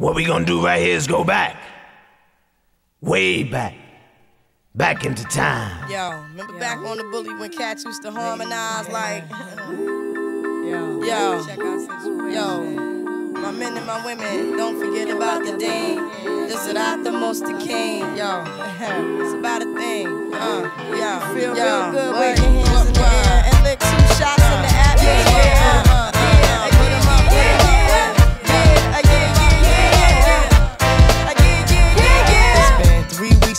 What we gonna do right here is go back. Way back. Back into time. Yo, remember back on the bully when cats used to harmonize like. Yo, yo, yo. My men and my women, don't forget about the dean. This is not the most the king. Yo, it's about a thing. Uh, yo, feel yo, real good. Wave your hands in the air and lick two shots in the atmosphere.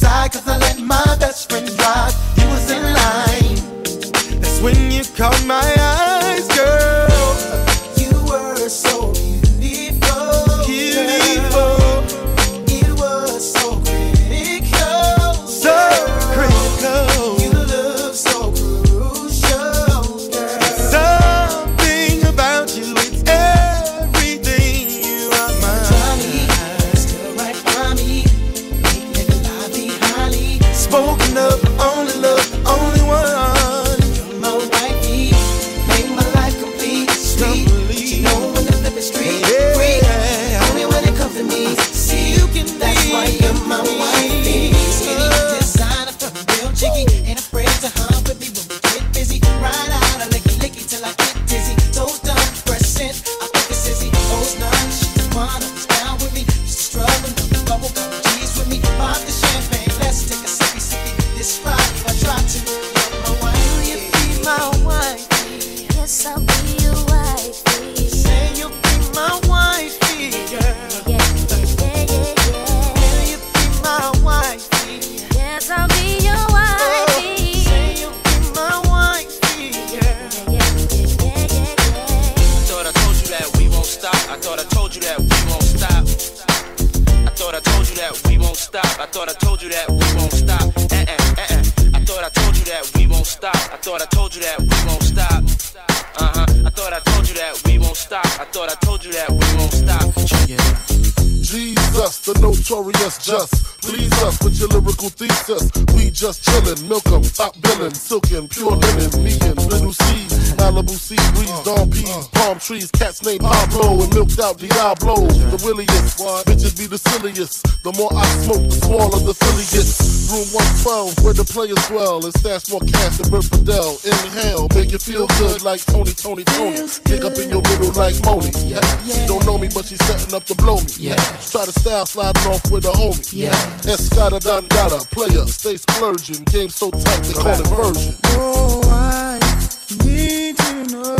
Side, cause I let my out Diablo. The williest, bitches be the silliest. The more I smoke, the smaller the gets. Room 112, where the players dwell, and stash more cash than Bert Fidel. Inhale, make you feel good like Tony, Tony, Tony. Kick up in your middle like Moni. Yeah. She don't know me, but she's setting up to blow me. Yeah. Try to style sliding off with a homie. Yeah. Escada Dangada, player, stay splurging. Game so tight, they call it version. Oh, I need to know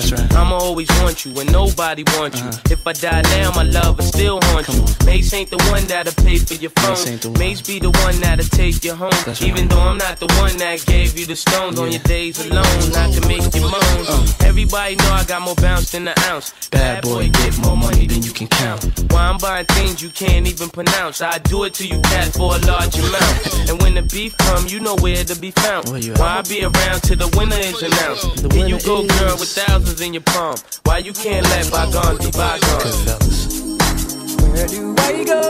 flaunt you. I'ma always want you when nobody wants you. Uh-huh. If I die now, my love will still haunt you. On. Mace ain't the one that'll pay for your phone. Mace be the one that'll take you home. Even though I'm not the one that gave you the stones on your days alone, not to make you moan. Uh. Everybody know I got more bounce than an ounce. Bad boy, get more money than you can count. Why I'm buying things you can't even pronounce. I do it to you, cat, for a large amount. And when the beef come, you know where to be found. Why I be around till the winner is announced. Here you go, girl, with thousands in your palm. Why you can't let bygones be bygones? Where do I go?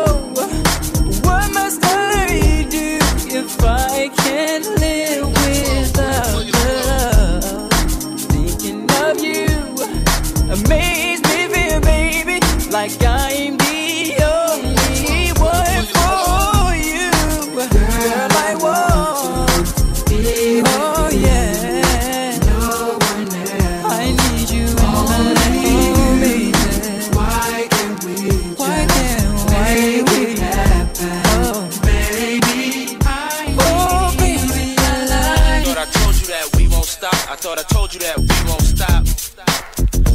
What must I do if I can't live without love? Thinking of you amaze I thought I told you that we won't stop.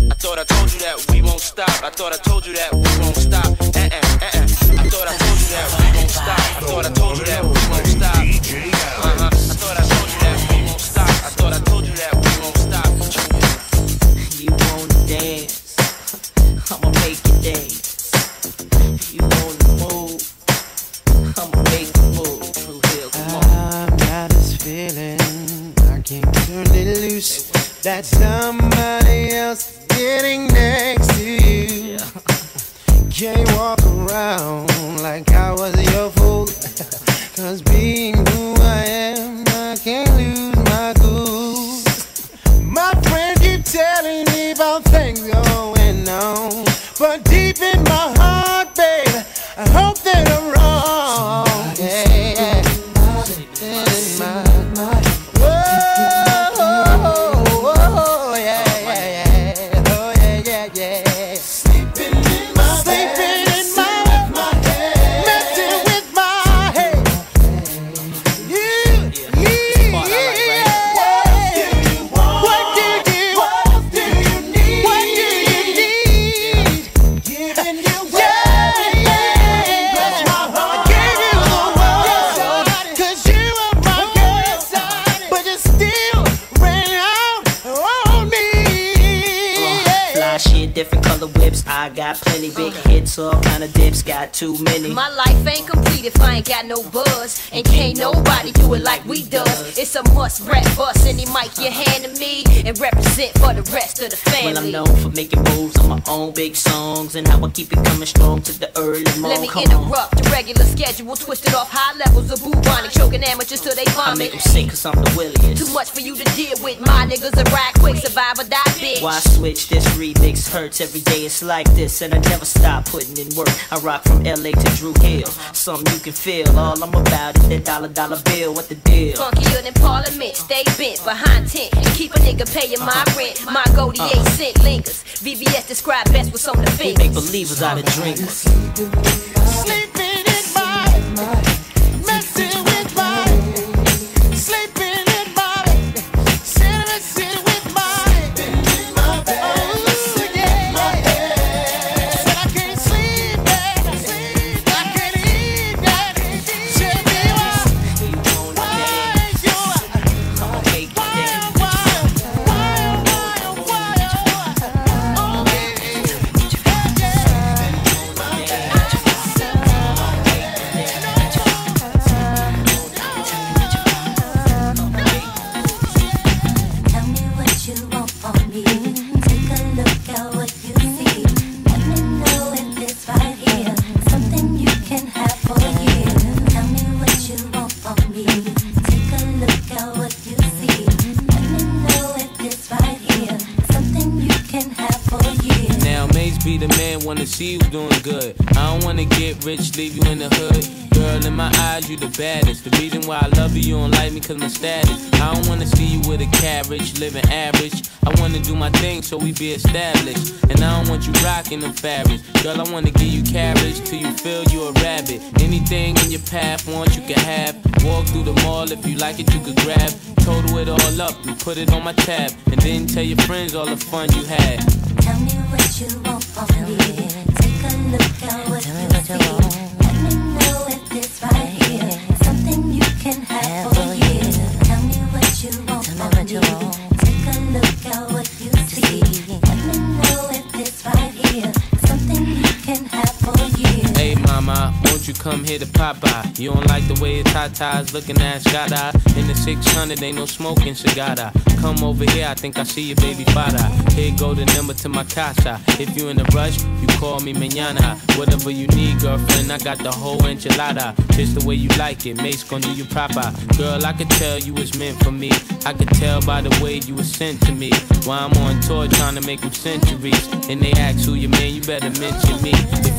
I thought I told you that we won't stop. I thought I told you that songs and how I keep it coming strong to the early morning. Let me Come on. interrupt the regular schedule, twisted off high levels of bubonic, choking amateurs till they I make vomit. them sing cause I'm the williest. Too much for you to deal with. My niggas are ride quick, survive or die bitch. Why switch? This remix hurts every Every day it's like this, and I never stop putting in work. I rock from LA to Drew Hill. Something you can feel. All I'm about is that dollar dollar bill. What the deal? Funkier than Parliament, stay bent behind tent. Keep a nigga paying my uh-huh. rent. My goldie eight uh-huh. cent lingers. VVS describe best with some of the We fingers. make believers out of drinkers. Sleeping in my, Be the man, wanna see you doing good. I don't wanna get rich, leave you in the hood. Girl, in my eyes, you the baddest. The reason why I love you, you don't like me cause my status. I don't wanna see you with a carriage, living average. I wanna do my thing so we be established. And I don't want you rocking them fabrics. Girl, I wanna give you carriage till you feel you a rabbit. Anything in your path, want you can have. Walk through the mall, if you like it, you could grab. Total it all up and put it on my tab. And then tell your friends all the fun you had. Tell me what you want from me. Take a look at what you see. Come here to Popeye? You don't like the way Tata's looking at Scada. In the 600, ain't no smoking cigada. Come over here, I think I see your baby father. Here go the number to my casa. If you in a rush, you call me mañana. Whatever you need, girlfriend, I got the whole enchilada. Just the way you like it, Mace gon' do you proper. Girl, I could tell you was meant for me. I could tell by the way you was sent to me. While I'm on tour trying to make them centuries. And they ask who your man, you better mention me. If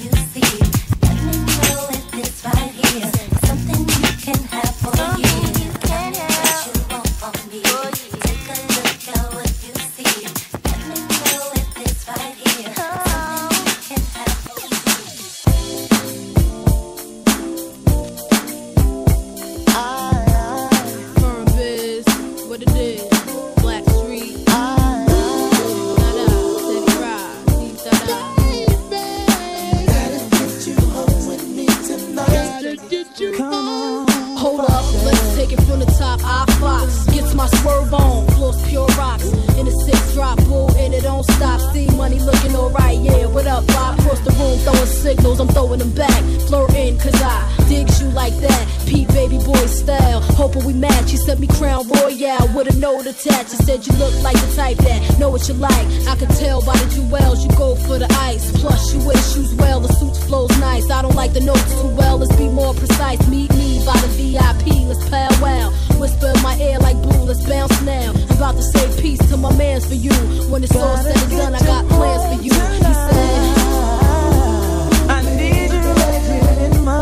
throwing signals, I'm throwing them back. Flirting, cause I digs you like that. Pete baby boy style, hoping we match. He sent me Crown Royal with a note attached. He said you look like the type that know what you like. I can tell by the jewels, you go for the ice. Plus, you wear shoes well, the suits flows nice. I don't like the notes too well, let's be more precise. Meet me by the VIP, let's powwow. Whisper in my ear like blue, let's bounce now. I'm about to say peace to my mans for you. When it's all said and done, I got plans for you.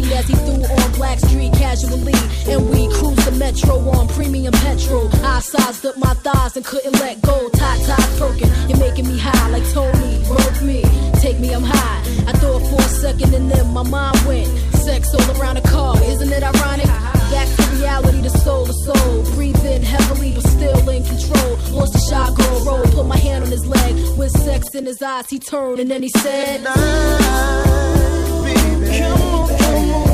lean as he threw on Blackstreet casually. And we cruised the metro on premium petrol. I sized up my thighs and couldn't let go. Tie ties perking, you're making me high like Tony. Broke me, take me, I'm high. I thought for a second and then my mind went. Sex all around the car, isn't it ironic? Back to reality, the soul to soul. Breathing heavily, but still in control. Lost a shot, girl, roll. Put my hand on his leg. With sex in his eyes, he turned and then he said, Night. Come on, come on,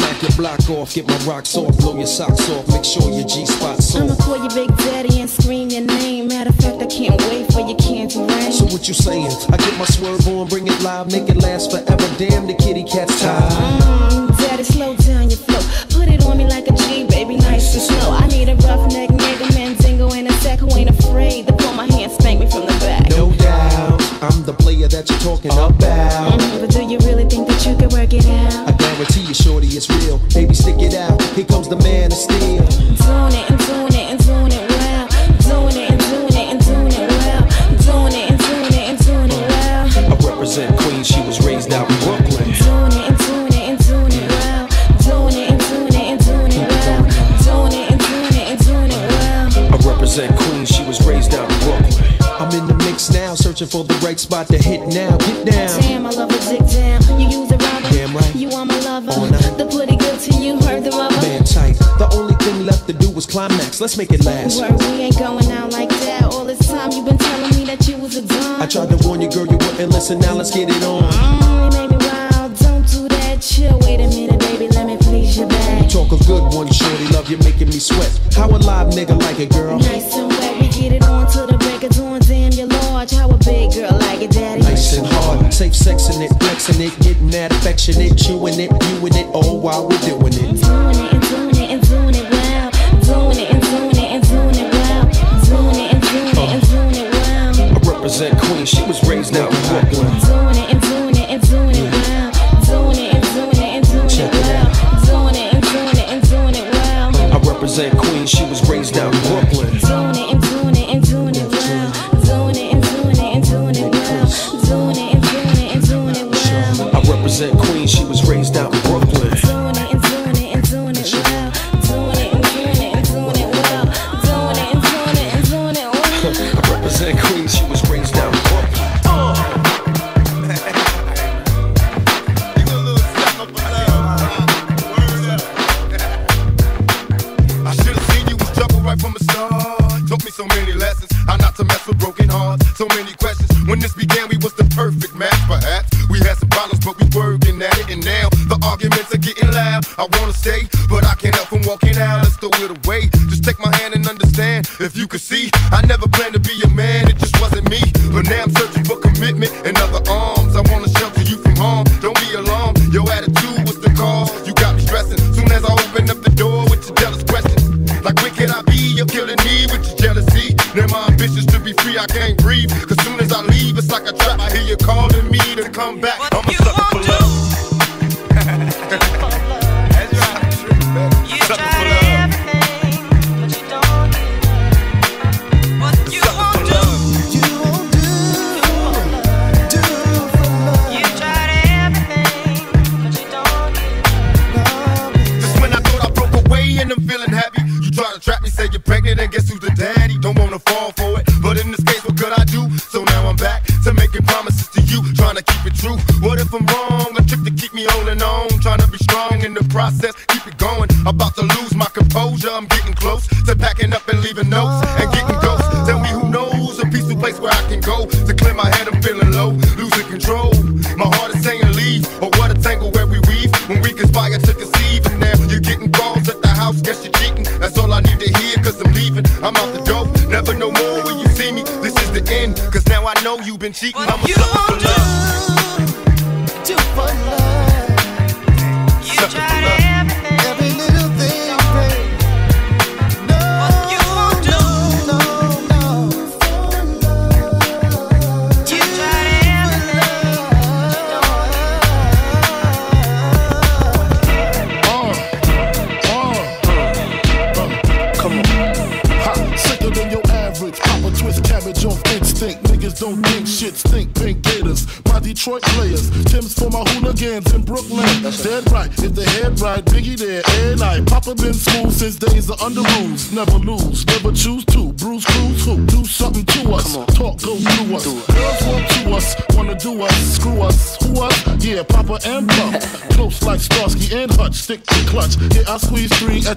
knock your block off, get my rocks off, blow your socks off, make sure your G spot's I'ma call you Big Daddy and scream your name. Matter of fact, I can't wait for your candy rain. So what you saying? I get my swerve on, bring it live, make it last forever. Damn, the kitty cat's tired. Mm, Daddy, slow down your flow. Put it on me like a G, baby, nice and slow. I need a rough roughneck nigga, Mandingo in a sack who ain't afraid to pull my hand, spank me from the back. No doubt, I'm the player that you're talking about. Mm, you, shorty, it's real. Baby, stick it out. Here comes the man of steel. Doing it and doing it and doing it well. Doing it and doing it and doing it well. Doing it and doing it and doing it well. I represent Queens, she was raised out in Brooklyn. Doing it and doing it and doing it well. Doing it and doing it and doing it well. Doing it and doing it and doing it well. I represent Queens, she was raised out in Brooklyn. I'm in the mix now, searching for the right spot to hit now. Get down. Damn, I love climax. Let's make it last. Word, we ain't going out like that. All this time you've been telling me that you was a dime. I tried to warn you, girl, you wouldn't listen. Now let's get it on. Mm, you made me wild. Don't do that. Chill. Wait a minute, baby. Let me please your back. Talk a good one, shorty. Love you, making me sweat. How a live nigga like it, girl? Nice and wet. We get it on to the break of dawn. Damn, you're large. How a big girl like it, daddy? Nice and hard. Safe sexing it, flexing it, getting that affectionate, chewing it, viewing it, all while we're doing it. Doing it and doing it represent Queens, she was raised out in Brooklyn. Doing it and doing I wanna stay, but I can't help from walking out. Let's throw it away. Just take my hand and understand. If you could see, I never planned to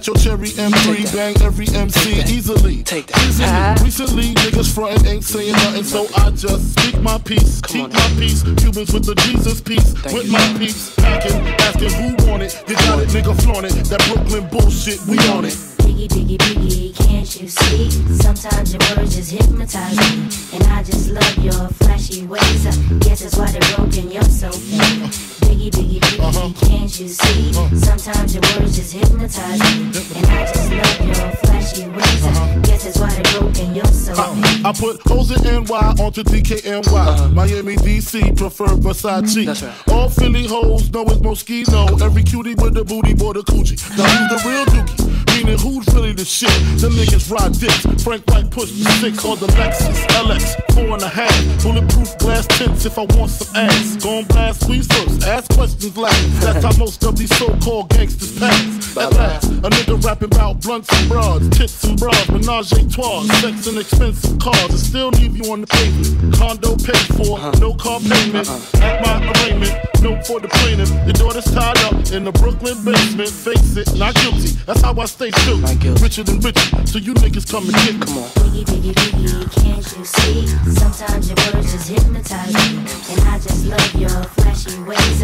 at your cherry M3. Bang every MC easily. Take that. Easily. Ah. Recently, niggas frontin' ain't saying nothing, so I just speak my peace. Keep my peace. Cubans with the Jesus peace. with my peace. Packing, asking who want it. You got it, nigga, flaunt it. That Brooklyn bullshit, we on it. Biggie, biggie, biggie, can't you see? Sometimes your words just hypnotize me. And I just love your flashy ways. I guess that's why they're broken, you're so fake. Biggie, biggie, biggie, uh-huh. can't you see? Uh-huh. Sometimes your words just hypnotize me. And I just love your flashy ways. Uh-huh. I guess that's why they're broken, you're so fake. I put hoes in NY onto DKNY. Miami, DC, prefer Versace. Mm-hmm. All Philly hoes know it's Moschino. Every cutie with a booty, boy, the coochie. Now who's the real dookie? Meaning who's really the shit? Them niggas ride dicks. Frank White push the six on the Lexus LX, four and a half. Bulletproof glass tips if I want some ass. Gon' blast squeeze first, ask questions last. That's how most of these so-called gangsters pass. At last, a nigga rapping about blunts and broads, tits and bras, menage a trois, sex and expensive cars, and still leave you on the pavement. Condo paid for, no car payment. At my arraignment, no for the plaintiff. Your daughter's tied up in the Brooklyn basement. Face it, not guilty. That's how I stay true. Richer than richer, so you niggas come and get. Come on. Biggie, biggie, biggie, can't you see? Sometimes your words just hypnotize me. And I just love your flashy ways.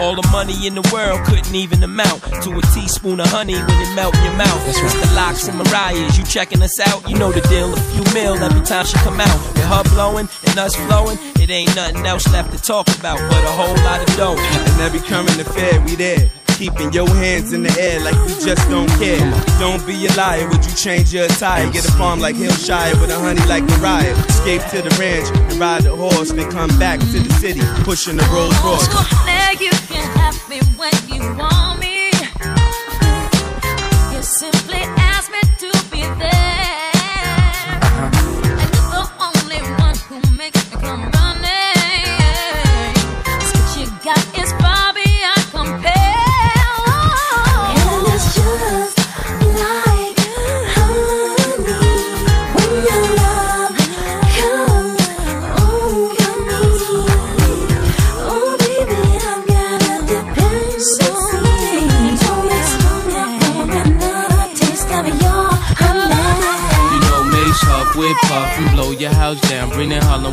All the money in the world couldn't even amount to a teaspoon of honey when it melt in your mouth. That's right. The Lox and Mariah's, you checking us out? You know the deal. A few mil every time she come out. With her blowing and us flowing, it ain't nothing else left to talk about but a whole lot of dough. And every current affair, we there. Keeping your hands in the air like we just don't care. Don't be a liar, would you change your attire? Get a farm like Hillshire with a honey like Mariah. Escape to the ranch and ride the horse, then come back to the city, pushing the Rolls Royce. Now you can have me when you want me. You simply ask me to be there.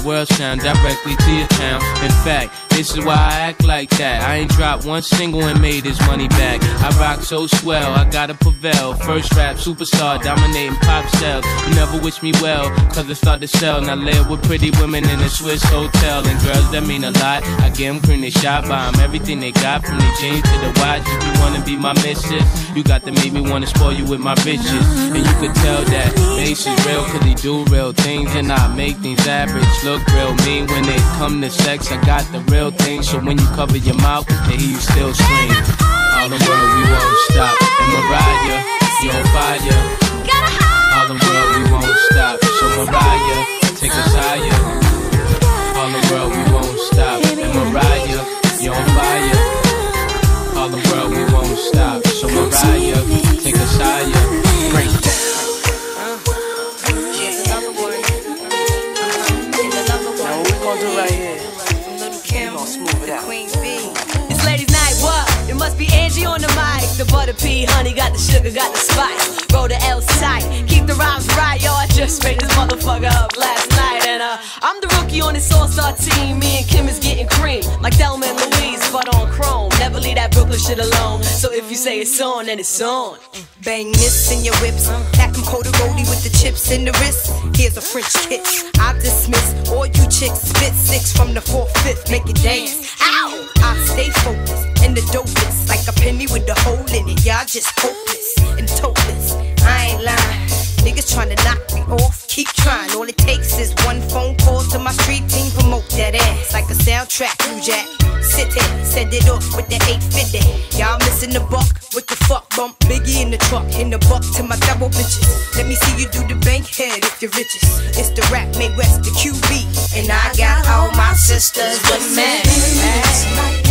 World sound directly to your town. In fact, this is why I act like that. I ain't dropped one single and made his money back. I rock so swell, I gotta prevail. First rap superstar, dominating pop sales. You never wish me well, cause it start to sell. Now live with pretty women in a Swiss hotel. And girls that mean a lot. I get them cream, they shot by 'em. Everything they got from the jeans to the watch. If you wanna be my missus, you got to make me wanna spoil you with my bitches. And you could tell that Mase is real, cause he do real things. And I make things average look real mean. When it come to sex, I got the real thing. So when you cover your mouth, they hear you still scream. All the world, we won't stop. And Mariah, you on fire. All the world, we won't stop. So Mariah, take us higher. All the world, we won't stop. And Mariah, you on fire. All the world, we won't stop. So Mariah, P, Honey got the sugar, got the spice. Roll the L tight, keep the rhymes right. Yo, I just made this motherfucker up last night. And uh, I'm the rookie on this all star team. Me and Kim is getting cream, like Thelma and Louise, but on Never leave that Brooklyn shit alone. So if you say it's on, then it's on. Bang this in your whips. Pack them corduroy with the chips in the wrist. Here's a French kiss. I dismiss all you chicks. Spit six from the fourth, fifth. Make it dance. Ow! I stay focused and the dopest. Like a penny with a hole in it. Y'all just hopeless and topless. I ain't lying. Niggas trying to knock me off, keep trying. All it takes is one phone call to my street team. Promote that ass like a soundtrack, New Jack. Sit there, send it off with the 850. Y'all missing the buck with the fuck bump. Biggie in the truck, in the buck to my double bitches. Let me see you do the bank head if you're richest. It's the rap, Mae West, the QB. And I got all my sisters with me.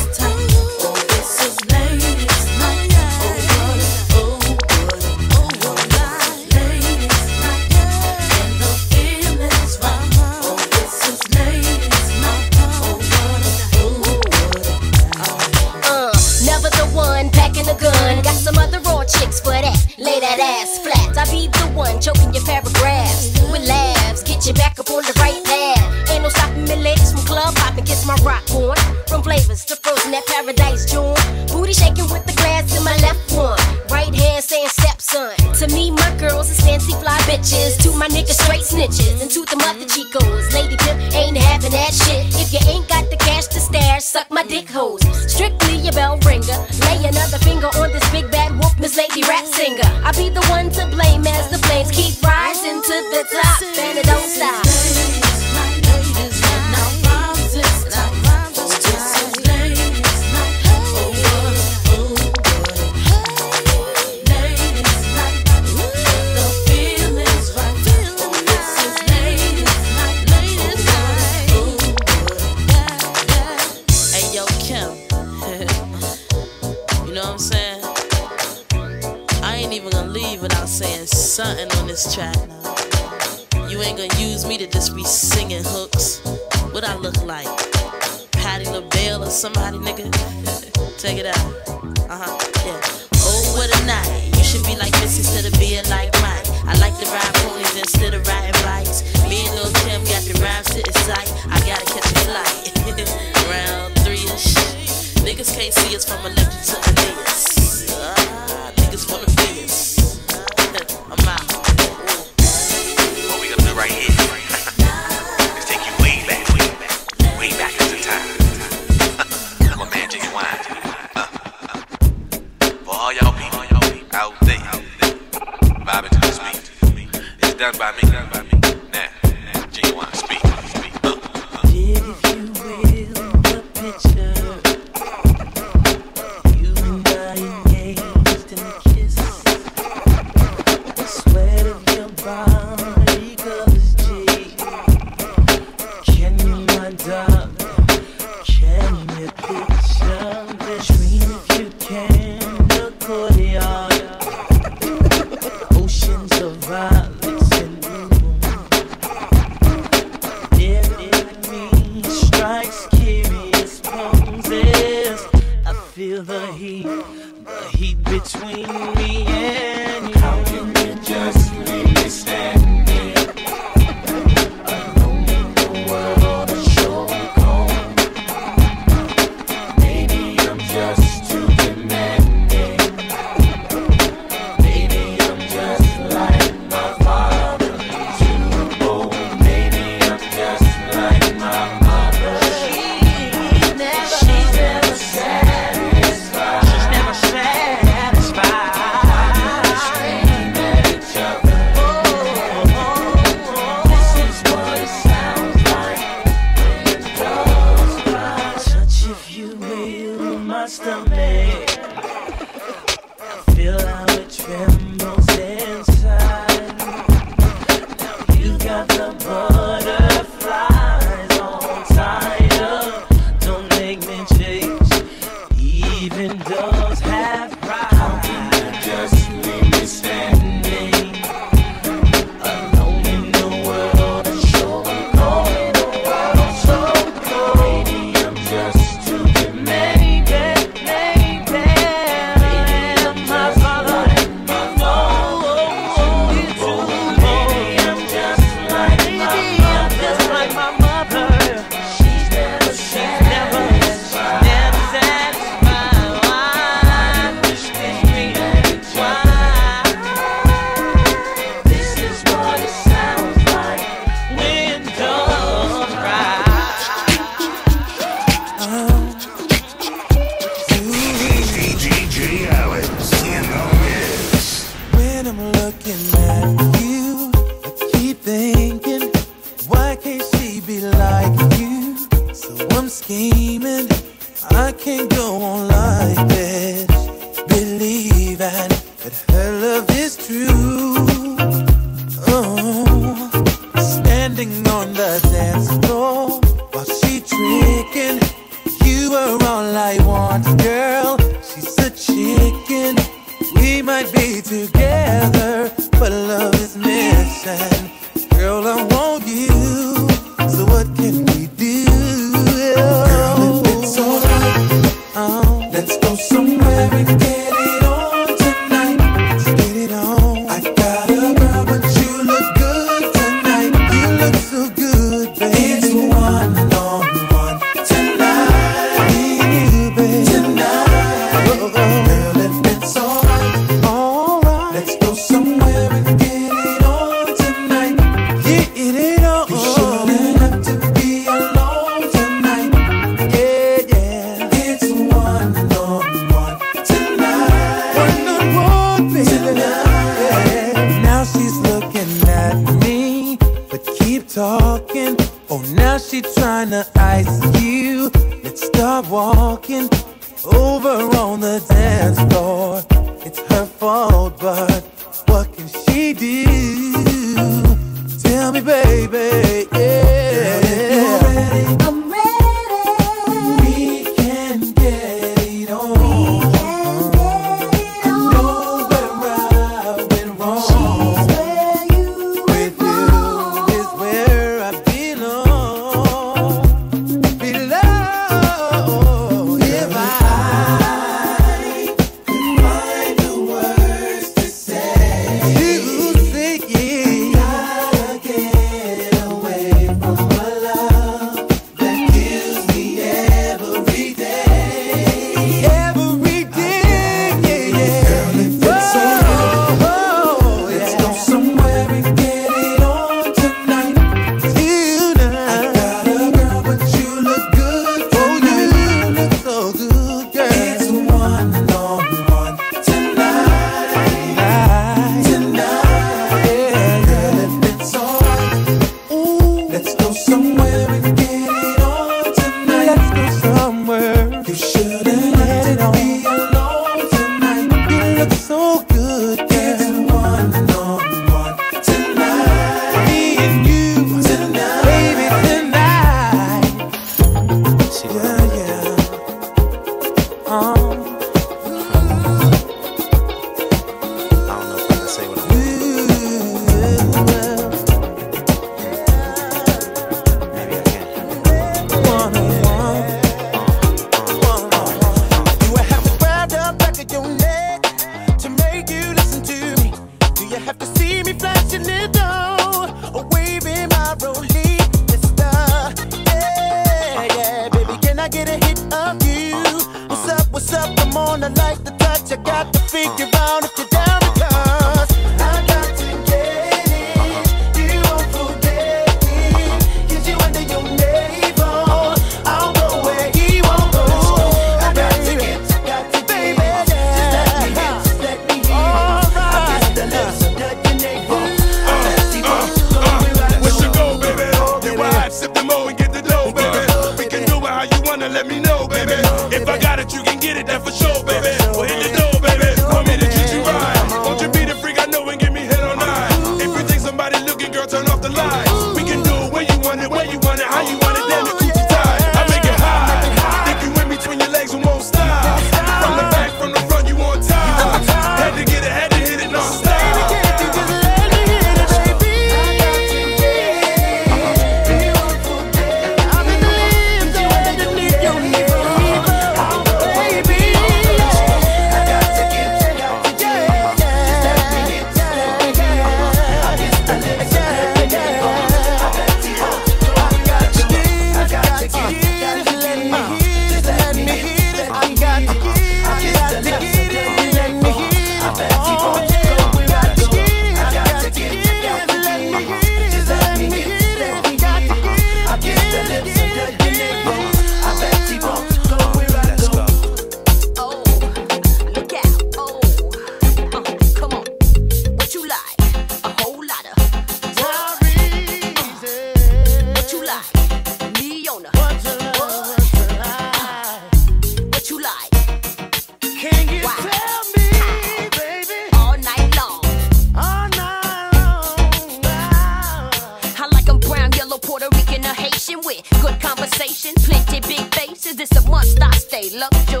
with good conversation, plenty big faces. It's a must I stay. Luxury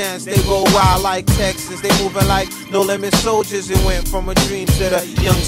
dance. They go wild like Texans. They moving like no limit soldiers. It went from a dream to the young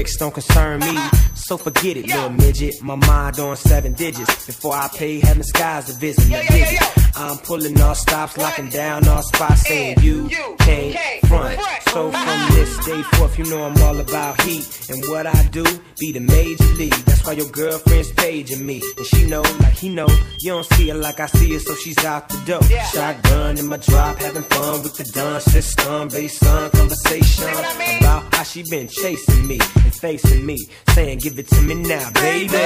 bricks don't concern me. So forget it, little midget. My mind on seven digits. Before I pay, heaven skies to visit. I'm pulling all stops, locking down all spots, saying you can't front. So from this day forth, you know I'm all about heat. And what I do, be the major league. That's why your girlfriend's paging me. And she know, like he know, you don't see her like I see her, so she's out the door. Shotgun in my drop, having fun with the dun system. Based on conversation about how she been chasing me and facing me. Saying, give it to me now, baby.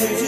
Looking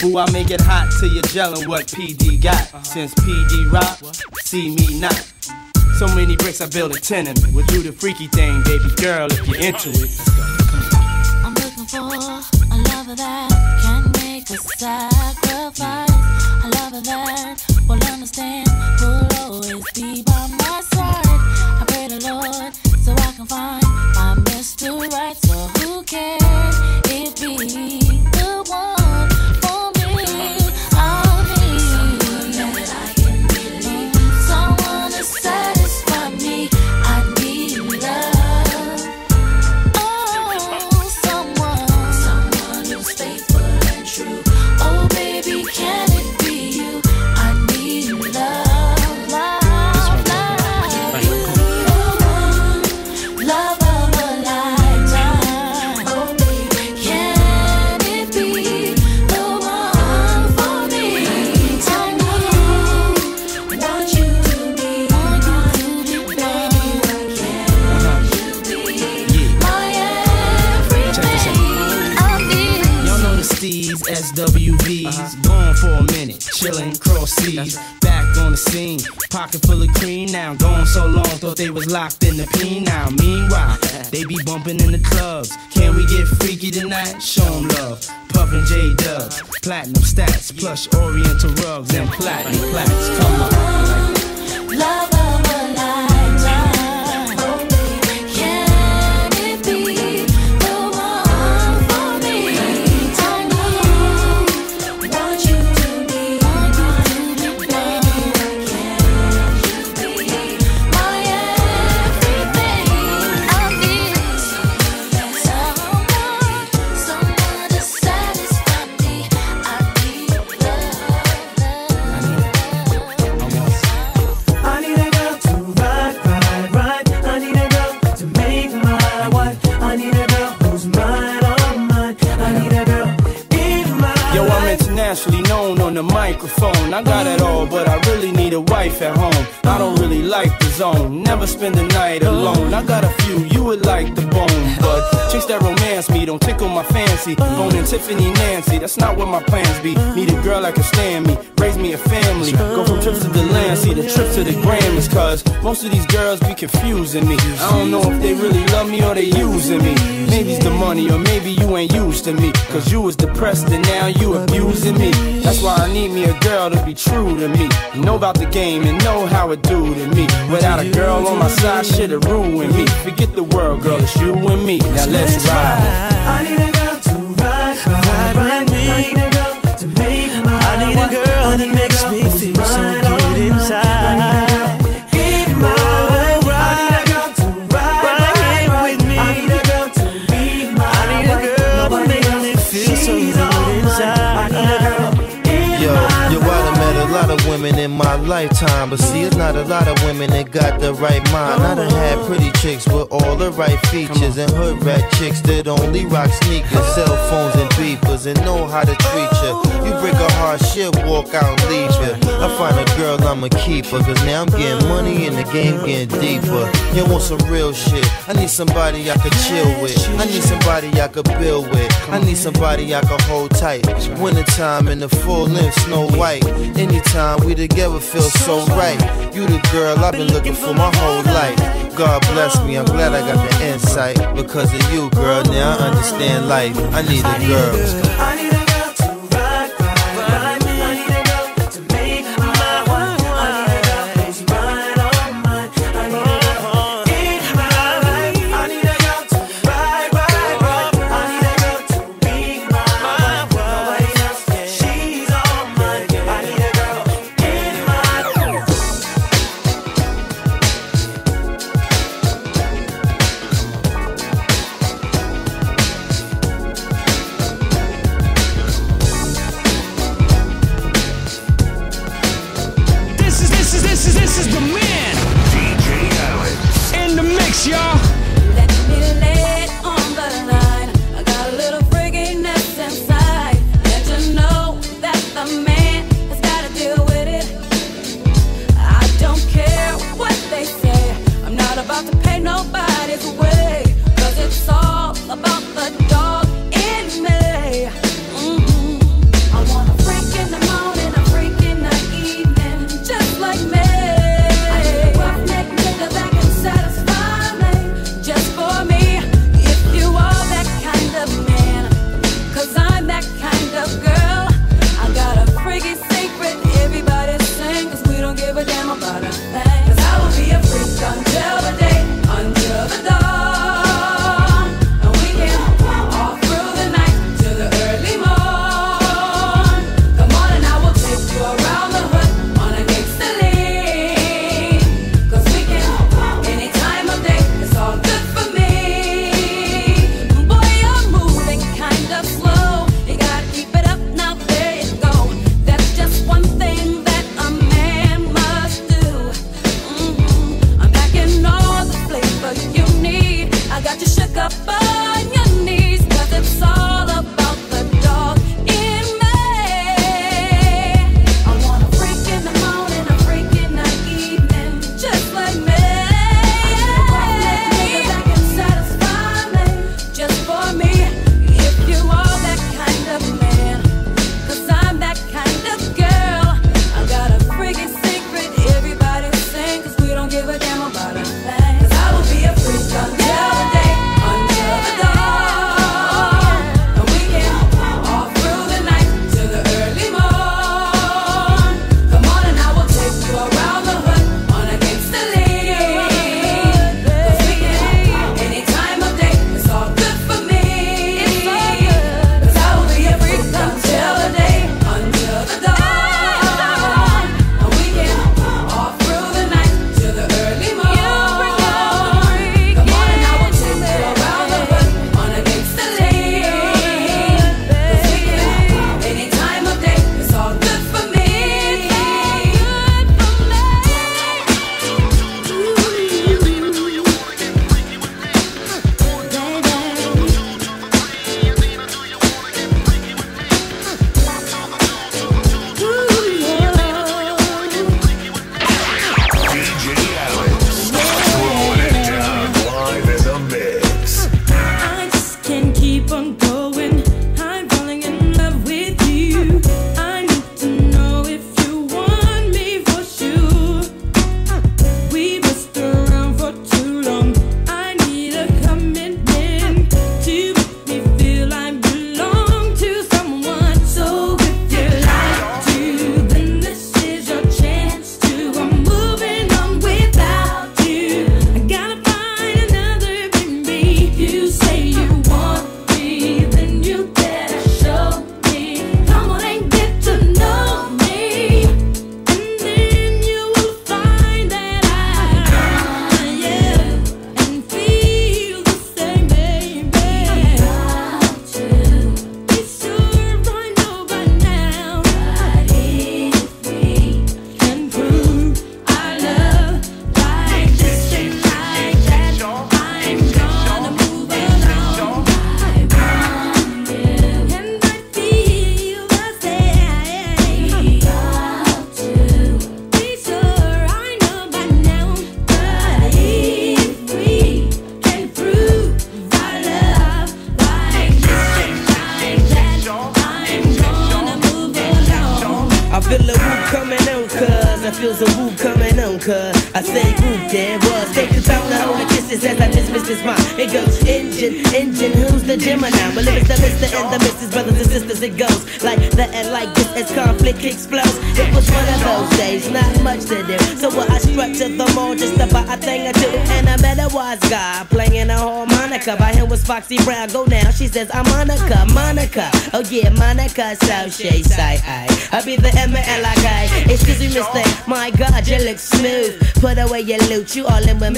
Who I make it hot till you're gelling what PD got. Since PD rock, see me not. So many bricks, I build a tenement. We'll do the freaky thing, baby girl, if you're into it. I'm looking for a lover that can make a sacrifice. A lover that will understand, will always be by my side. I pray to Lord so I can find my Mr. Right, so who cares? Pocket full of cream now, gone so long, thought they was locked in the peen now. Meanwhile, they be bumping in the clubs. Can we get freaky tonight? Show 'em love. Puffin' J Dubs, platinum stats, plush oriental rugs, and platinum plaques. Come on. Love the microphone. I got it all, but I really need a wife at home. I don't really like the zone, never spend the night alone. I got a few, you would like the bone, but chicks that romance me don't tickle my fancy. Boning Tiffany Nancy, that's not what my plans be. Need a girl that can stand me, raise me a family. Go from trips to the land, see the trip to the Grammys, cause most of these girls be confusing me. I don't know if they really love me or they using me. Maybe it's the money, or maybe you ain't used to me. Cause you was depressed and now you abusing me. That's why I need me a girl to be true to me. Know about the game and know how it do to me. Without a girl on my side, shit'll ruin me. Forget the world, girl, it's you and me. Now let's ride. I need a girl to ride, ride, ride. I need a girl to make my I need a girl that makes women in my lifetime, but see, it's not a lot of women that got the right mind. I done had pretty chicks with all the right features, and hood rat chicks that only rock sneakers, cell phones, and beepers, and know how to treat you. You break a heart, shit, walk out and leave you. I find a girl, I'ma keep her, cause now I'm getting money and the game getting deeper. You want some real shit? I need somebody I could chill with. I need somebody I could build with. I need somebody I could hold tight. Wintertime in the full length, Snow White. Anytime we together feel so right. You the girl I've been looking for my whole life. God bless me, I'm glad I got the insight. Because of you, girl, now I understand life. I need a girl. nobody's way.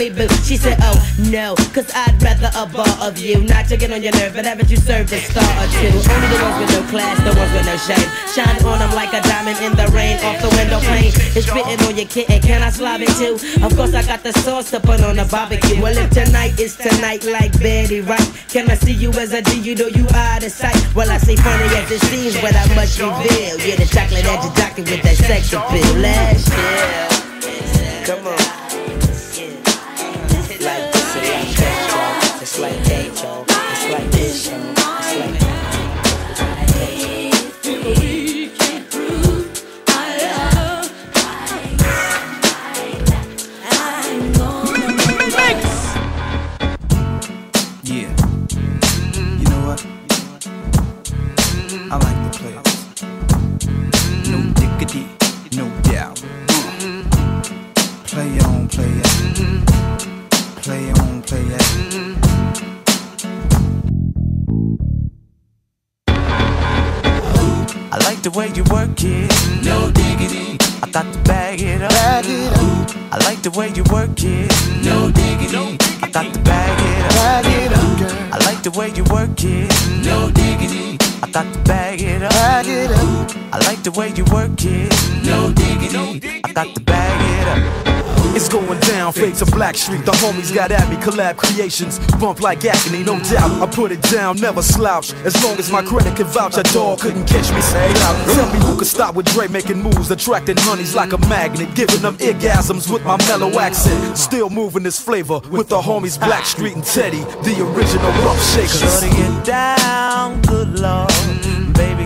Me, boo. She said, Oh no, cause I'd rather a bar of you. Not to get on your nerve, but haven't you served a star or two? Only the ones with no class, the ones with no shame. Shine on them like a diamond in the rain, off the window pane. It's written on your kitten, can I slob it too? Of course, I got the sauce to put on the barbecue. Well, if tonight is tonight, like Betty Wright, can I see you as a G? You know you out of sight. Well, I say funny as it seems, but I must reveal. You're the chocolate edge of doctor with that sex appeal. Last year. Got to bag it up. Bag it up. I like the way you work it. No diggity. I got to bag it up. It's going down, fade to Blackstreet. The homies got at me, collab creations. Bump like acne, no doubt. I put it down, never slouch. As long as my credit can vouch, a dog couldn't catch me. Say out. Tell me who could stop with Dre making moves, attracting honeys like a magnet, giving them orgasms with my mellow accent. Still moving this flavor with the homies Blackstreet and Teddy, the original rough shakers. Shorty get down, good lord.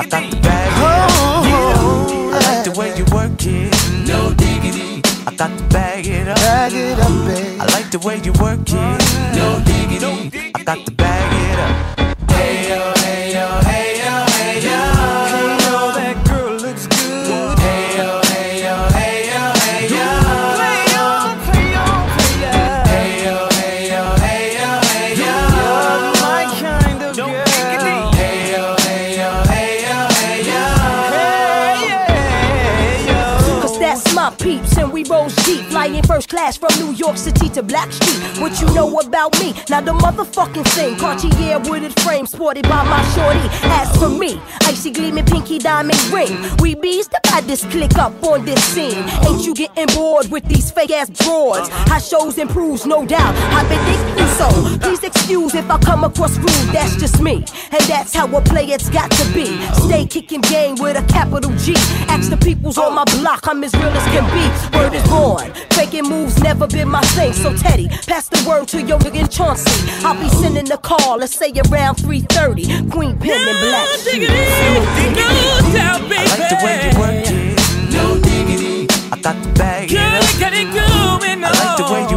I got to bag it up. I like the way you work it, no diggity. I got to bag it up, bag it up, babe. I like the way you work it, no diggity. I got to bag it up. Hey yo, first class from New York City to Blackstreet. What you know about me? Now the motherfucking thing. Cartier wooded frame sported by my shorty. As for me, icy gleaming pinky diamond ring. We bees the baddest click up on this scene. Ain't you getting bored with these fake ass broads? How shows improves, no doubt. I've been thinking so. Please excuse if I come across rude. That's just me, and that's how a player's got to be. Stay kicking game with a capital G. Ask the peoples on my block, I'm as real as can be. Word is born. Faking moves never been my thing. So Teddy, pass the word to your nigga Chauncey. I'll be sending the call. Let's say around 3:30. Queen Pen and Black. Shoes. I like the way you work it, no diggity. I got to bag it up. I like the way you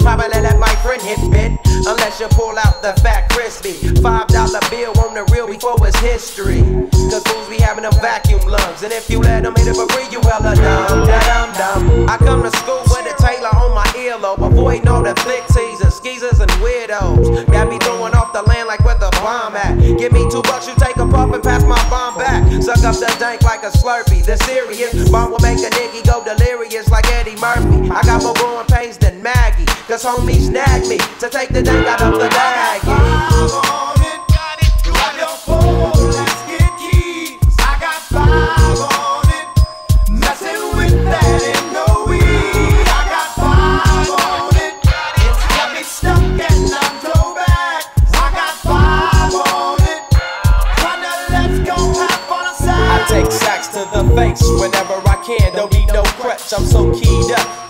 Probably let my friend hit bit. Unless you pull out the fat crispy. Five dollar bill on the real before it's history. Cause fools be having them vacuum lungs. And if you let them hit it for free, you hella dumb. Dumb, dumb. I come to school with a Taylor on my earlobe. Avoiding all the flick teasers, skeezers, and weirdos. Got me throwing off the land like where the bomb at. Give me two bucks, you take a puff and pass my bomb back. Suck up the dank like a slurpee. The serious bomb will make a nigga go delirious like Eddie Murphy. I got more growing pains. Cause homies snag me to take the dank out of the bag. I take sacks to the face whenever I can. Don't need no crutch, I'm so keyed up.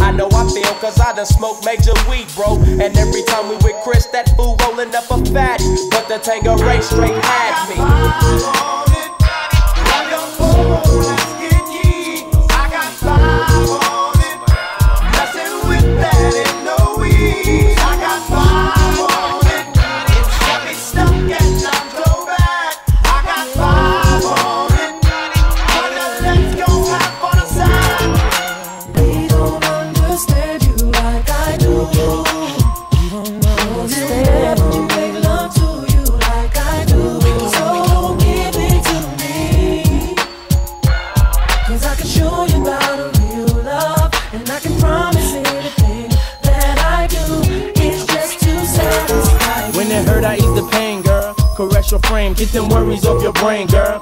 I know I feel cause I done smoked major weed, bro. And every time we with Chris, that fool rolling up a fatty. But the Tanqueray straight had me. Your frame, get them worries off your brain, girl.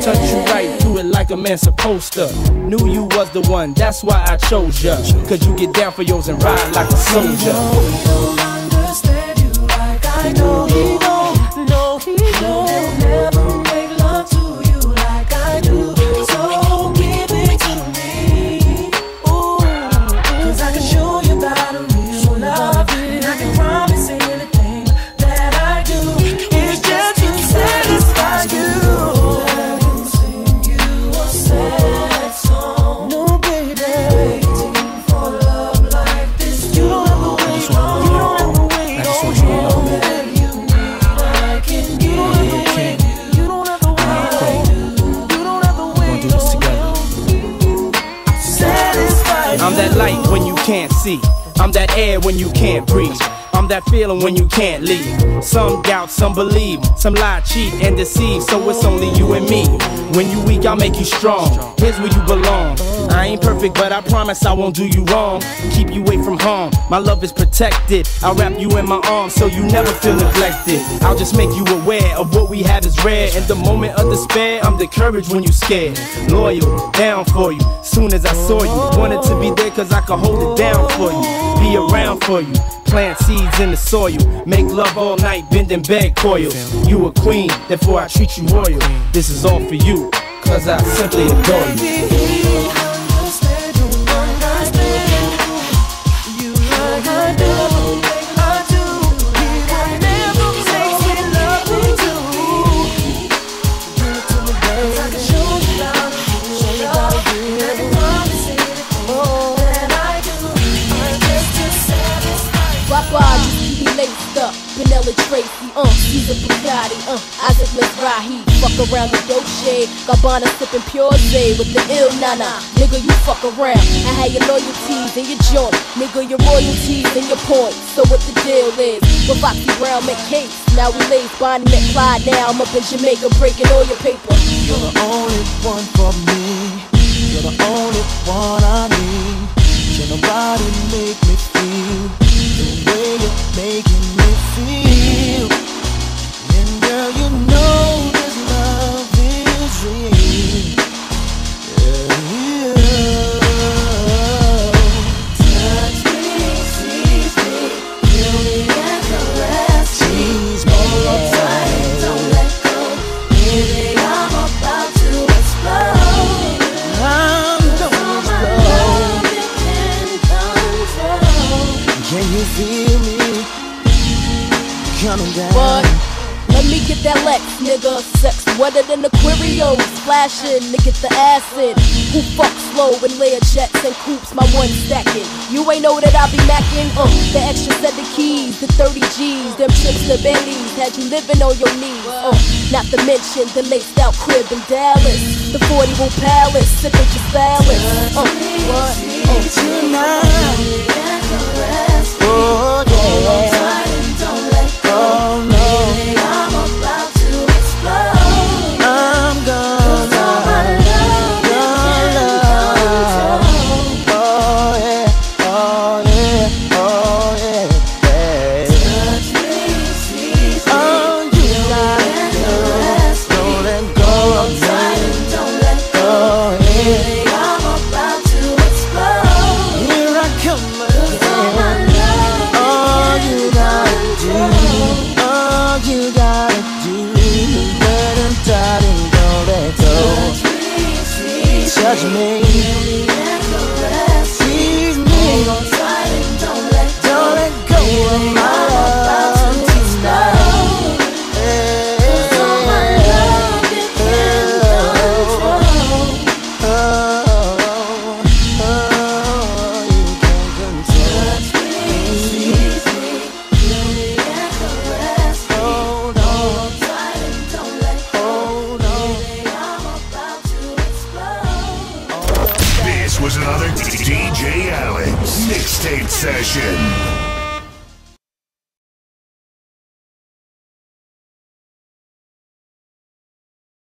Touch you right through it like a man supposed to. Knew you was the one, that's why I chose ya. Cause you get down for yours and ride like a soldier. Air when you can't breathe. I'm that feeling when you can't leave. Some doubt, some believe, some lie, cheat, and deceive. So it's only you and me. When you weak, I'll make you strong. Here's where you belong. I ain't perfect, but I promise I won't do you wrong. Keep you away from harm. My love is protected. I'll wrap you in my arms so you never feel neglected. I'll just make you aware of what we have is rare. In the moment of despair, I'm the courage when you scared. Loyal, down for you. Soon as I saw you, wanted to be there cause I could hold it down for you. Be around for you. Plant seeds in the soil. Make love all night, bend beg coils. You a queen, therefore I treat you royal. This is all for you, cause I simply adore you. Tracy, uh, he's a Bugatti, uh, Isaac Mizrahi. Fuck around the Dolce, Gabbana sipping pure Zay with the ill nana. Nigga, you fuck around. I had your loyalties and your joint. Nigga, your royalties and your points. So what the deal is? With Foxy Brown make case. Now we lace Bonnie McFly. Now I'm up in Jamaica breaking all your paper. You're the only one for me. You're the only one I need. Can nobody make me Aquarius. To get the acid. Who fuck slow and layer checks and coops my one stacking? You ain't know that I be macking? Uh, the extra set of keys, the 30 G's, them trips to Bentleys. Had you living on your knees. Uh, not to mention the laced out crib in Dallas. The 40 room palace, sipping your salad. Uh, what? Uh, tonight. Oh yeah. Oh no.